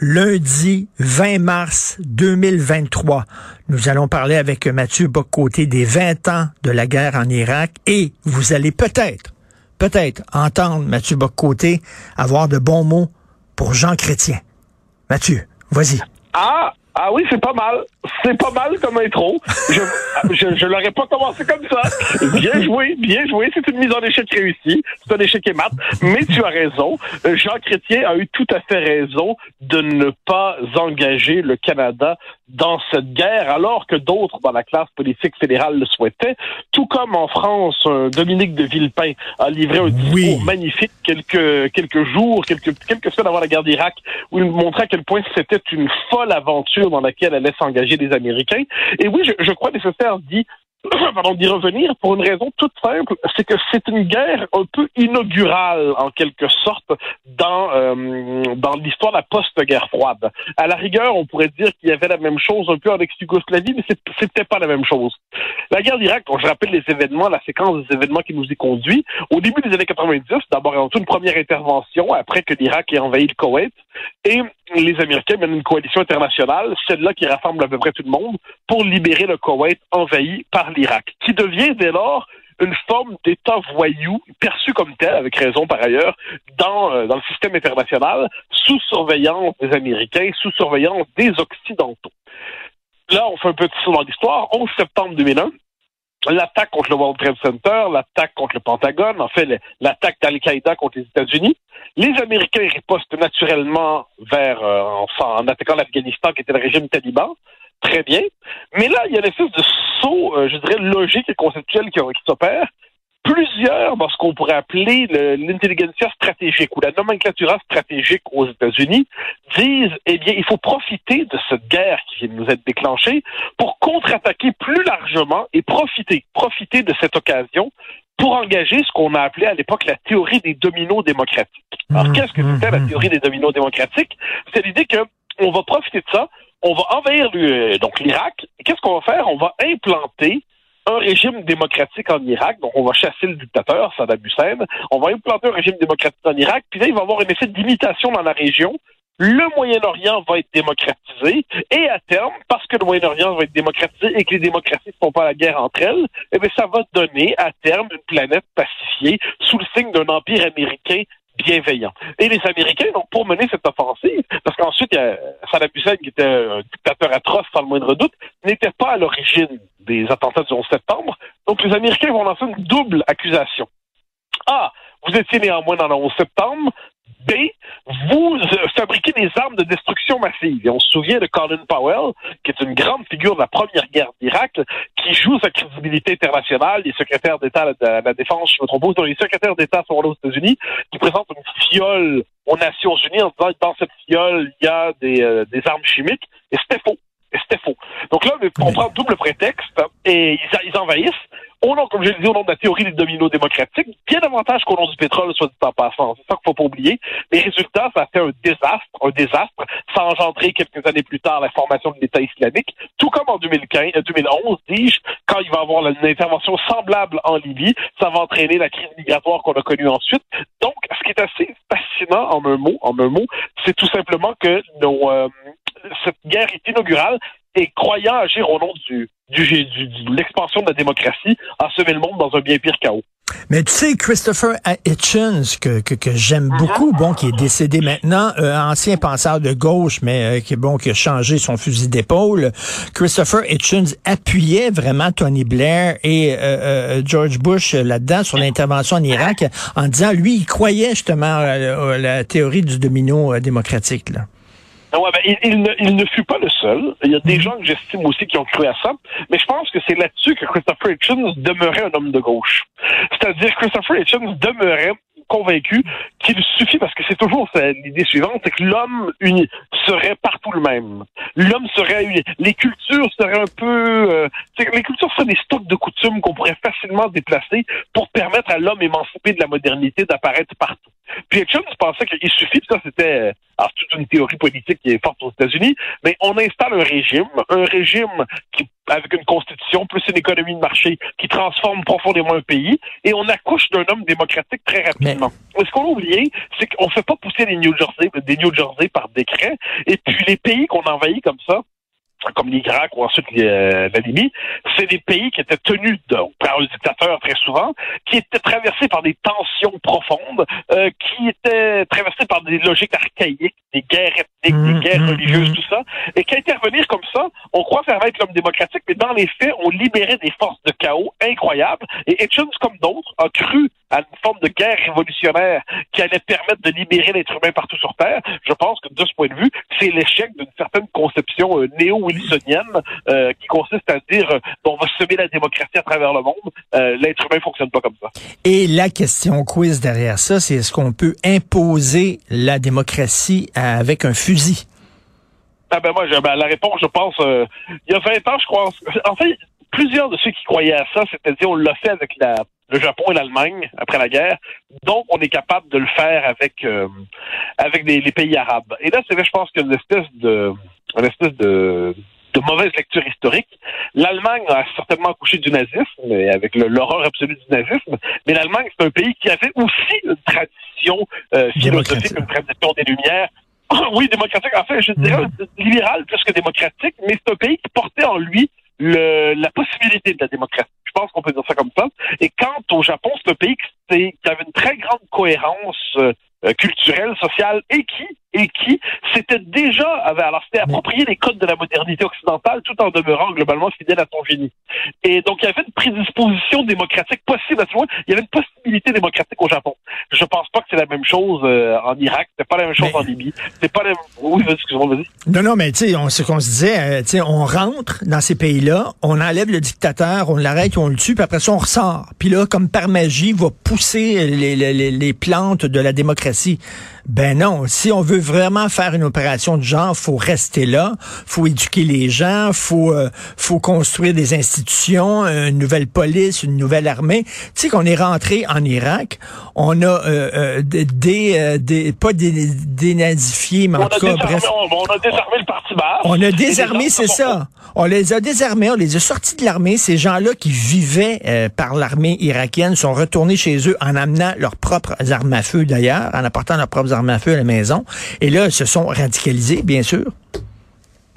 Lundi 20 mars 2023, nous allons parler avec Mathieu Bocoté des 20 ans de la guerre en Irak et vous allez peut-être, peut-être entendre Mathieu Bocoté avoir de bons mots pour Jean Chrétien. Mathieu, vas-y. Ah, ah oui, c'est pas mal. C'est pas mal comme intro. Je, je, je l'aurais pas commencé comme ça. Bien joué, bien joué. C'est une mise en échec réussie. C'est un échec émat. Mais tu as raison. Jean Chrétien a eu tout à fait raison de ne pas engager le Canada dans cette guerre, alors que d'autres dans la classe politique fédérale le souhaitaient. Tout comme en France, Dominique de Villepin a livré un discours magnifique quelques quelques jours, quelques quelques semaines avant la guerre d'Irak, où il montrait à quel point c'était une folle aventure dans laquelle allaient s'engager les Américains. Et oui, je, je crois nécessaire dit pardon, d'y revenir pour une raison toute simple, c'est que c'est une guerre un peu inaugurale en quelque sorte dans euh, dans l'histoire de la post-guerre froide. À la rigueur, on pourrait dire qu'il y avait la même chose un peu en ex-Yougoslavie, mais c'était pas la même chose. La guerre d'Irak, je rappelle les événements, la séquence des événements qui nous y conduit, au début des années 90, d'abord en toute une première intervention après que l'Irak ait envahi le Koweït, et les Américains mènent une coalition internationale, celle-là qui rassemble à peu près tout le monde, pour libérer le Koweït envahi par l'Irak, qui devient dès lors une forme d'État voyou, perçu comme tel, avec raison par ailleurs, dans, euh, le système international, sous surveillance des Américains, sous surveillance des Occidentaux. Là, on fait un petit saut dans l'histoire. 11 septembre 2001, l'attaque contre le World Trade Center, l'attaque contre le Pentagone, en fait, l'attaque d'Al-Qaïda contre les États-Unis. Les Américains ripostent naturellement vers, euh, en, en attaquant l'Afghanistan, qui était le régime taliban. Très bien. Mais là, il y a une espèce de saut, euh, je dirais, logique et conceptuel qui, qui s'opère. Plusieurs, dans ce qu'on pourrait appeler l'intelligentsia stratégique ou la nomenclatura stratégique aux États-Unis, disent, eh bien, il faut profiter de cette guerre qui vient de nous être déclenchée pour contre-attaquer plus largement et profiter, profiter de cette occasion pour engager ce qu'on a appelé à l'époque la théorie des dominos démocratiques. Alors, mmh, qu'est-ce que c'était la mmh, théorie mmh. des dominos démocratiques? C'est l'idée que on va profiter de ça on va envahir donc l'Irak. Qu'est-ce qu'on va faire? On va implanter un régime démocratique en Irak. Donc, on va chasser le dictateur, Saddam Hussein. On va implanter un régime démocratique en Irak. Puis là, il va y avoir un effet d'imitation dans la région. Le Moyen-Orient va être démocratisé. Et à terme, parce que le Moyen-Orient va être démocratisé et que les démocraties ne font pas la guerre entre elles, eh bien, ça va donner à terme une planète pacifiée sous le signe d'un empire américain bienveillant. Et les Américains, donc, pour mener cette offensive, parce qu'ensuite, Saddam Hussein, qui était un dictateur atroce sans le moindre doute, n'était pas à l'origine des attentats du 11 septembre. Donc, les Américains vont lancer une double accusation. A, vous étiez néanmoins dans le 11 septembre. B, vous euh, fabriquez des armes de destruction massive. Et on se souvient de Colin Powell, qui est une grande figure de la première guerre d'Irak, qui joue sa crédibilité internationale. Il est secrétaire d'État de la Défense, je me trompe pas, il est secrétaire d'État sont aux États-Unis, qui présente une fiole aux Nations Unies en disant dans cette fiole, il y a des, euh, des armes chimiques. Et c'était faux. Et c'était faux. Donc là, on prend double prétexte et ils, ils envahissent au nom, comme je l'ai dit, au nom de la théorie des dominos démocratiques, bien davantage qu'au nom du pétrole, soit dit en passant. C'est ça qu'il faut pas oublier. Les résultats, ça a fait un désastre, un désastre. Ça a engendré quelques années plus tard la formation de l'État islamique, tout comme en 2015, 2011, euh, dis-je, quand il va y avoir une intervention semblable en Libye, ça va entraîner la crise migratoire qu'on a connue ensuite. Donc, ce qui est assez fascinant en un mot, en un mot, c'est tout simplement que nos, euh, cette guerre est inaugurale et croyant agir au nom du, du, de l'expansion de la démocratie, a semé le monde dans un bien pire chaos. Mais tu sais, Christopher Hitchens, que, que, que j'aime uh-huh. beaucoup, bon, qui est décédé maintenant, euh, ancien penseur de gauche, mais euh, qui, bon, qui a changé son fusil d'épaule. Christopher Hitchens appuyait vraiment Tony Blair et euh, George Bush là-dedans sur l'intervention en Irak, en disant, lui, il croyait justement à la théorie du domino démocratique. Là. Ah ouais, ben, il, ne, il, ne, fut pas le seul. Il y a des mhm. gens que j'estime aussi qui ont cru à ça, mais je pense que c'est là-dessus que Christopher Hitchens demeurait un homme de gauche. C'est-à-dire que Christopher Hitchens demeurait convaincu qu'il suffit, parce que c'est toujours l'idée suivante, c'est que l'homme uni serait partout le même. L'homme serait uni. Les cultures seraient un peu... Euh, les cultures seraient des stocks de coutumes qu'on pourrait facilement déplacer pour permettre à l'homme émancipé de la modernité d'apparaître partout. Puis Hitchens pensait qu'il suffit, ça c'était alors toute une théorie politique qui est forte aux États-Unis, mais on installe un régime, un régime qui avec une constitution plus une économie de marché qui transforme profondément un pays, et on accouche d'un homme démocratique très rapidement. Ce qu'on a oublié, c'est qu'on fait pas pousser les New Jersey, des New Jersey par décret, et puis les pays qu'on envahit comme ça, comme l'Irak ou ensuite euh, la Libye, c'est des pays qui étaient tenus par le dictateur très souvent, qui étaient traversés par des tensions profondes, euh, qui étaient traversés par des logiques archaïques, des guerres ethniques, des mmh, guerres mmh, religieuses, mmh. tout ça, et qu'intervenir comme ça, on croit faire être l'homme démocratique, mais dans les faits, on libérait des forces de chaos incroyables, et Hitchens, comme d'autres, a cru à une forme de guerre révolutionnaire qui allait permettre de libérer l'être humain partout sur Terre. Je pense que de ce point de vue, c'est l'échec d'une certaine conception euh, euh, qui consiste à dire euh, on va semer la démocratie à travers le monde. l'être humain fonctionne pas comme ça. Et la question quiz derrière ça, c'est est-ce qu'on peut imposer la démocratie avec un fusil? Ah ben moi, ben, la réponse, je pense, il y a 20 ans, je crois. En fait, plusieurs de ceux qui croyaient à ça, c'est-à-dire on l'a fait avec la le Japon et l'Allemagne après la guerre. Donc, on est capable de le faire avec euh, avec les pays arabes. Et là, c'est je pense qu'il y a une espèce de une espèce de de mauvaise lecture historique. L'Allemagne a certainement accouché du nazisme, avec l'horreur absolue du nazisme, mais l'Allemagne, c'est un pays qui avait aussi une tradition euh, philosophique, une tradition des Lumières. oui, démocratique, en fait, je dirais mm. libéral plus que démocratique, mais c'est un pays qui portait en lui le, la possibilité de la démocratie. Je pense qu'on peut dire ça comme ça. Et quant au Japon, c'est un pays qui, avait une très grande cohérence euh, culturelle, sociale et qui et qui s'était déjà, avait, alors c'était approprié les codes de la modernité occidentale tout en demeurant globalement fidèle à son génie. Et donc il y avait une prédisposition démocratique possible à ce moment. Il y avait une possibilité démocratique au Japon. Je pense pas que c'est la même chose euh, en Irak, c'est pas la même chose en Libye, c'est pas la même... Oui, excuse-moi, vas-y. Non, non, mais tu sais, ce qu'on se disait, euh, tu sais, on rentre dans ces pays-là, on enlève le dictateur, on l'arrête, on le tue, puis après ça on ressort. Puis là, comme par magie, va pousser les, les, les plantes de la démocratie. Ben non, si on veut vraiment faire une opération de genre, faut rester là, faut éduquer les gens, faut euh, faut construire des institutions, une nouvelle police, une nouvelle armée. Tu sais qu'on est rentré en Irak, on a euh, euh des, euh, des pas des dénazifiés, mais en tout cas bref. On, a désarmé le parti On a désarmé, c'est ça. On les a désarmés, on les a sortis de l'armée. Ces gens-là qui vivaient par l'armée irakienne sont retournés chez eux en amenant leurs propres armes à feu d'ailleurs, en apportant leurs propres armes à feu à la maison. Et là, ils se sont radicalisés, bien sûr.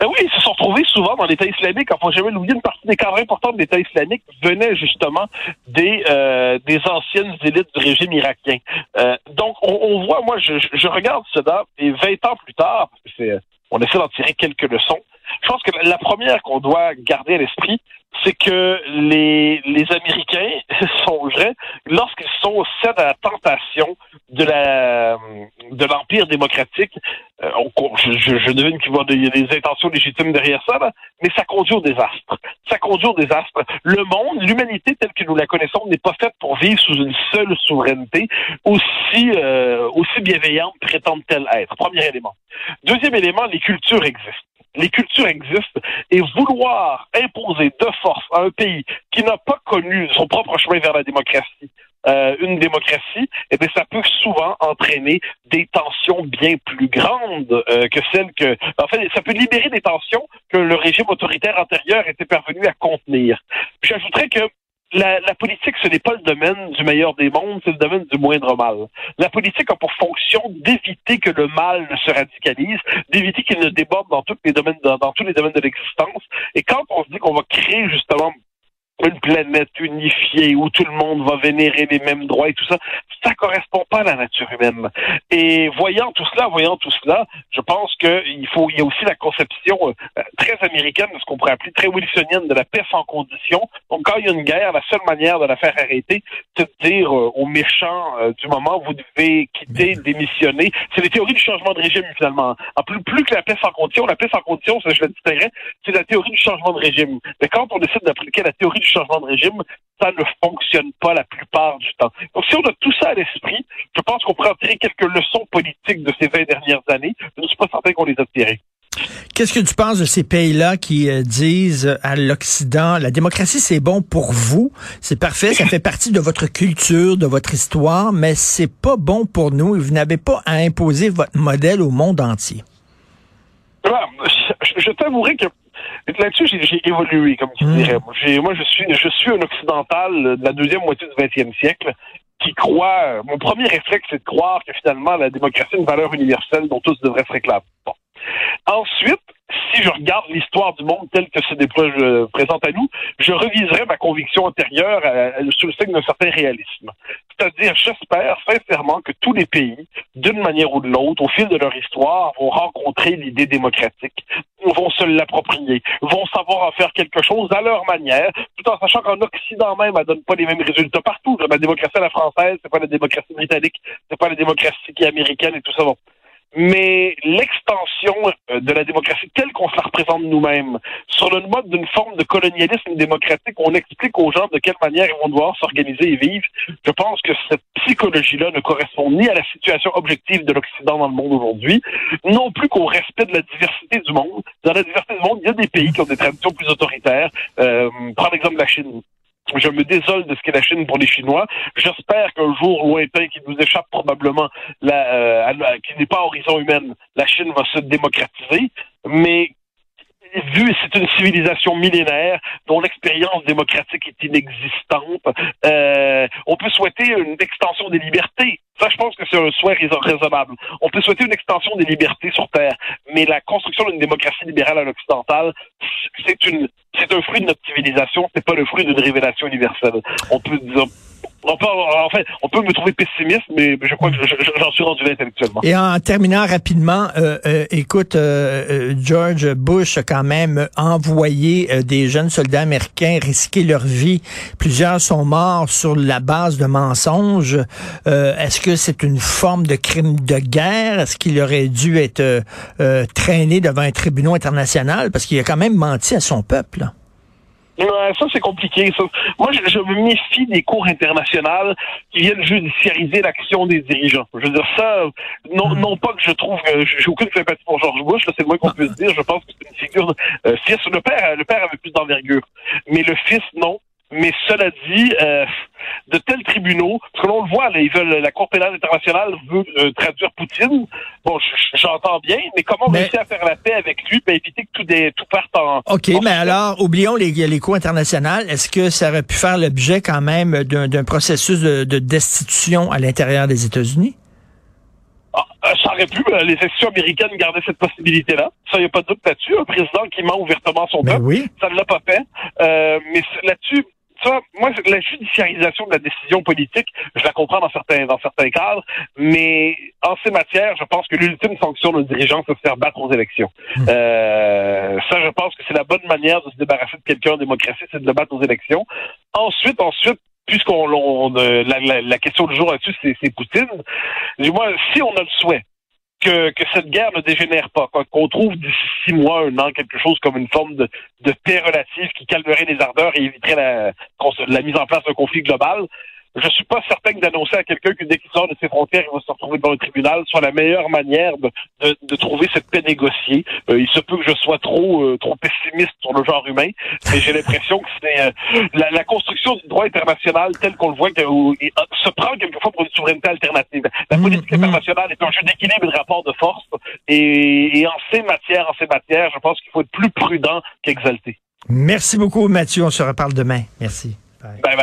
Ben oui, ils se sont retrouvés souvent dans l'État islamique. Enfin, jamais oublié une partie des cadres importants de l'État islamique venaient justement des euh, des anciennes élites du régime irakien. Euh, donc, on, voit, moi, je, regarde cela, et 20 ans plus tard, c'est, on essaie d'en tirer quelques leçons. Je pense que la première qu'on doit garder à l'esprit, c'est que les, les Américains sont lorsqu'ils sont cèdent à la tentation de la de l'empire démocratique. Euh, je, devine qu'il y a des intentions légitimes derrière ça, mais ça conduit au désastre. Ça conduit au désastre. Le monde, l'humanité telle que nous la connaissons, n'est pas faite pour vivre sous une seule souveraineté, aussi euh, aussi bienveillante prétend-elle être. Premier élément. Deuxième élément, les cultures existent les cultures existent et vouloir imposer de force à un pays qui n'a pas connu son propre chemin vers la démocratie, euh, une démocratie, eh bien, ça peut souvent entraîner des tensions bien plus grandes euh, que celles que... En fait, ça peut libérer des tensions que le régime autoritaire antérieur était parvenu à contenir. J'ajouterais que la, la, politique, ce n'est pas le domaine du meilleur des mondes, c'est le domaine du moindre mal. La politique a pour fonction d'éviter que le mal ne se radicalise, d'éviter qu'il ne déborde dans tous les domaines, dans tous les domaines de l'existence. Et quand on se dit qu'on va créer justement une planète unifiée où tout le monde va vénérer les mêmes droits et tout ça, ça correspond pas à la nature humaine. Et voyant tout cela, voyant tout cela, je pense qu'il faut, il y a aussi la conception euh, très américaine de ce qu'on pourrait appeler très wilsonienne de la paix sans condition. Donc quand il y a une guerre, la seule manière de la faire arrêter, c'est de dire euh, aux méchants euh, du moment, vous devez quitter, démissionner. C'est les théories du changement de régime finalement. En plus, plus que la paix sans condition, la paix sans condition, ça je le distinguerais, c'est la théorie du changement de régime. Mais quand on décide d'appliquer la théorie du changement de régime, ça ne fonctionne pas la plupart du temps. Donc, si on a tout ça à l'esprit, je pense qu'on pourrait en tirer quelques leçons politiques de ces 20 dernières années. Je ne suis pas certain qu'on les a tirées. Qu'est-ce que tu penses de ces pays-là qui euh, disent à l'Occident, la démocratie c'est bon pour vous, c'est parfait, ça fait partie de votre culture, de votre histoire, mais c'est pas bon pour nous et vous n'avez pas à imposer votre modèle au monde entier. Ah, je, je t'avouerai que là-dessus, j'ai évolué, comme tu dirais. Moi, je suis, je suis un occidental de la deuxième moitié du 20e siècle qui croit. Mon premier réflexe, c'est de croire que finalement, la démocratie est une valeur universelle dont tous devraient se réclamer. Bon. Ensuite, si je regarde l'histoire du monde telle que se déploie, présente à nous, je reviserai ma conviction antérieure sous le signe d'un certain réalisme. C'est-à-dire, j'espère sincèrement que tous les pays, d'une manière ou de l'autre, au fil de leur histoire, vont rencontrer l'idée démocratique, vont se l'approprier, vont savoir en faire quelque chose à leur manière, tout en sachant qu'en Occident même, elle donne pas les mêmes résultats partout. La démocratie à la française, c'est pas la démocratie britannique, c'est pas la démocratie américaine et tout ça. Bon mais l'extension euh, de la démocratie telle qu'on se la représente nous-mêmes, sur le mode d'une forme de colonialisme démocratique, on explique aux gens de quelle manière ils vont devoir s'organiser et vivre, je pense que cette psychologie-là ne correspond ni à la situation objective de l'Occident dans le monde aujourd'hui, non plus qu'au respect de la diversité du monde. Dans la diversité du monde, il y a des pays qui ont des traditions plus autoritaires. Euh, prends l'exemple de la Chine je me désole de ce qu'est la Chine pour les Chinois. J'espère qu'un jour lointain qui nous échappe probablement, euh, qui n'est pas horizon humaine, la Chine va se démocratiser. Mais vu c'est une civilisation millénaire dont l'expérience démocratique est inexistante, euh, on peut souhaiter une extension des libertés. Ça, je pense que c'est un souhait raisonnable. On peut souhaiter une extension des libertés sur Terre, mais la construction d'une démocratie libérale à l'occidental, c'est une, c'est un fruit de notre civilisation, c'est pas le fruit d'une révélation universelle. On peut dire on peut, en fait, on peut me trouver pessimiste, mais je crois que j'en suis rendu là intellectuellement. Et en terminant rapidement, euh, euh, écoute, euh, George Bush a quand même envoyé des jeunes soldats américains risquer leur vie. Plusieurs sont morts sur la base de mensonges. Est-ce que c'est une forme de crime de guerre? Est-ce qu'il aurait dû être traîné devant un tribunal international? Parce qu'il a quand même menti à son peuple. Ça, c'est compliqué. Moi, je, me méfie des cours internationales qui viennent judiciariser l'action des dirigeants. Je veux dire, ça, non, hmm. non pas que je trouve que j'ai aucune sympathie pour George Bush, c'est le moins qu'on puisse dire. Je pense que c'est une figure euh, fils. Le père, le père avait plus d'envergure. Mais le fils, non. Mais cela dit, euh, de tels tribunaux, parce que l'on le voit, là, ils veulent, la Cour pénale internationale veut euh, traduire Poutine. Bon, j'entends bien, mais comment réussir à faire la paix avec lui, pour éviter que tout, des, tout parte en... OK, mais alors, oublions les, les cours internationales. Est-ce que ça aurait pu faire l'objet quand même d'un processus de, de destitution à l'intérieur des États-Unis? Ah, euh, ça aurait pu. Les institutions américaines gardaient cette possibilité-là. Ça, il n'y a pas de doute là-dessus. Un président qui ment ouvertement son ben peuple, ça ne l'a pas fait. Euh, mais là-dessus, ça, moi, la judiciarisation de la décision politique, je la comprends dans certains, dans certains cadres, mais en ces matières, je pense que l'ultime sanction d'un dirigeant, c'est de se faire battre aux élections. Hmm. Euh, ça, je pense que c'est la bonne manière de se débarrasser de quelqu'un en démocratie, c'est de le battre aux élections. Ensuite, ensuite, puisqu'on la, la, question du jour là-dessus, c'est Poutine. Dis-moi, si on a le souhait que, que cette guerre ne dégénère pas, qu'on trouve d'ici six mois, un an, quelque chose comme une forme de, paix relative qui calmerait les ardeurs et éviterait la mise en place d'un conflit global je suis pas certain que d'annoncer à quelqu'un que dès qu'il sort de ses frontières, il va se retrouver devant le tribunal soit la meilleure manière de, de, de trouver cette paix négociée. Euh, il se peut que je sois trop euh, trop pessimiste sur le genre humain, mais j'ai l'impression que c'est euh, la, la, construction du droit international tel qu'on le voit que, se prend quelquefois pour une souveraineté alternative. La mmh, politique mmh. internationale est un jeu d'équilibre et de rapport de force, et, et en ces matières, en ces matières, je pense qu'il faut être plus prudent qu'exalté. Merci beaucoup, Mathieu. On se reparle demain. Merci. Bye bye.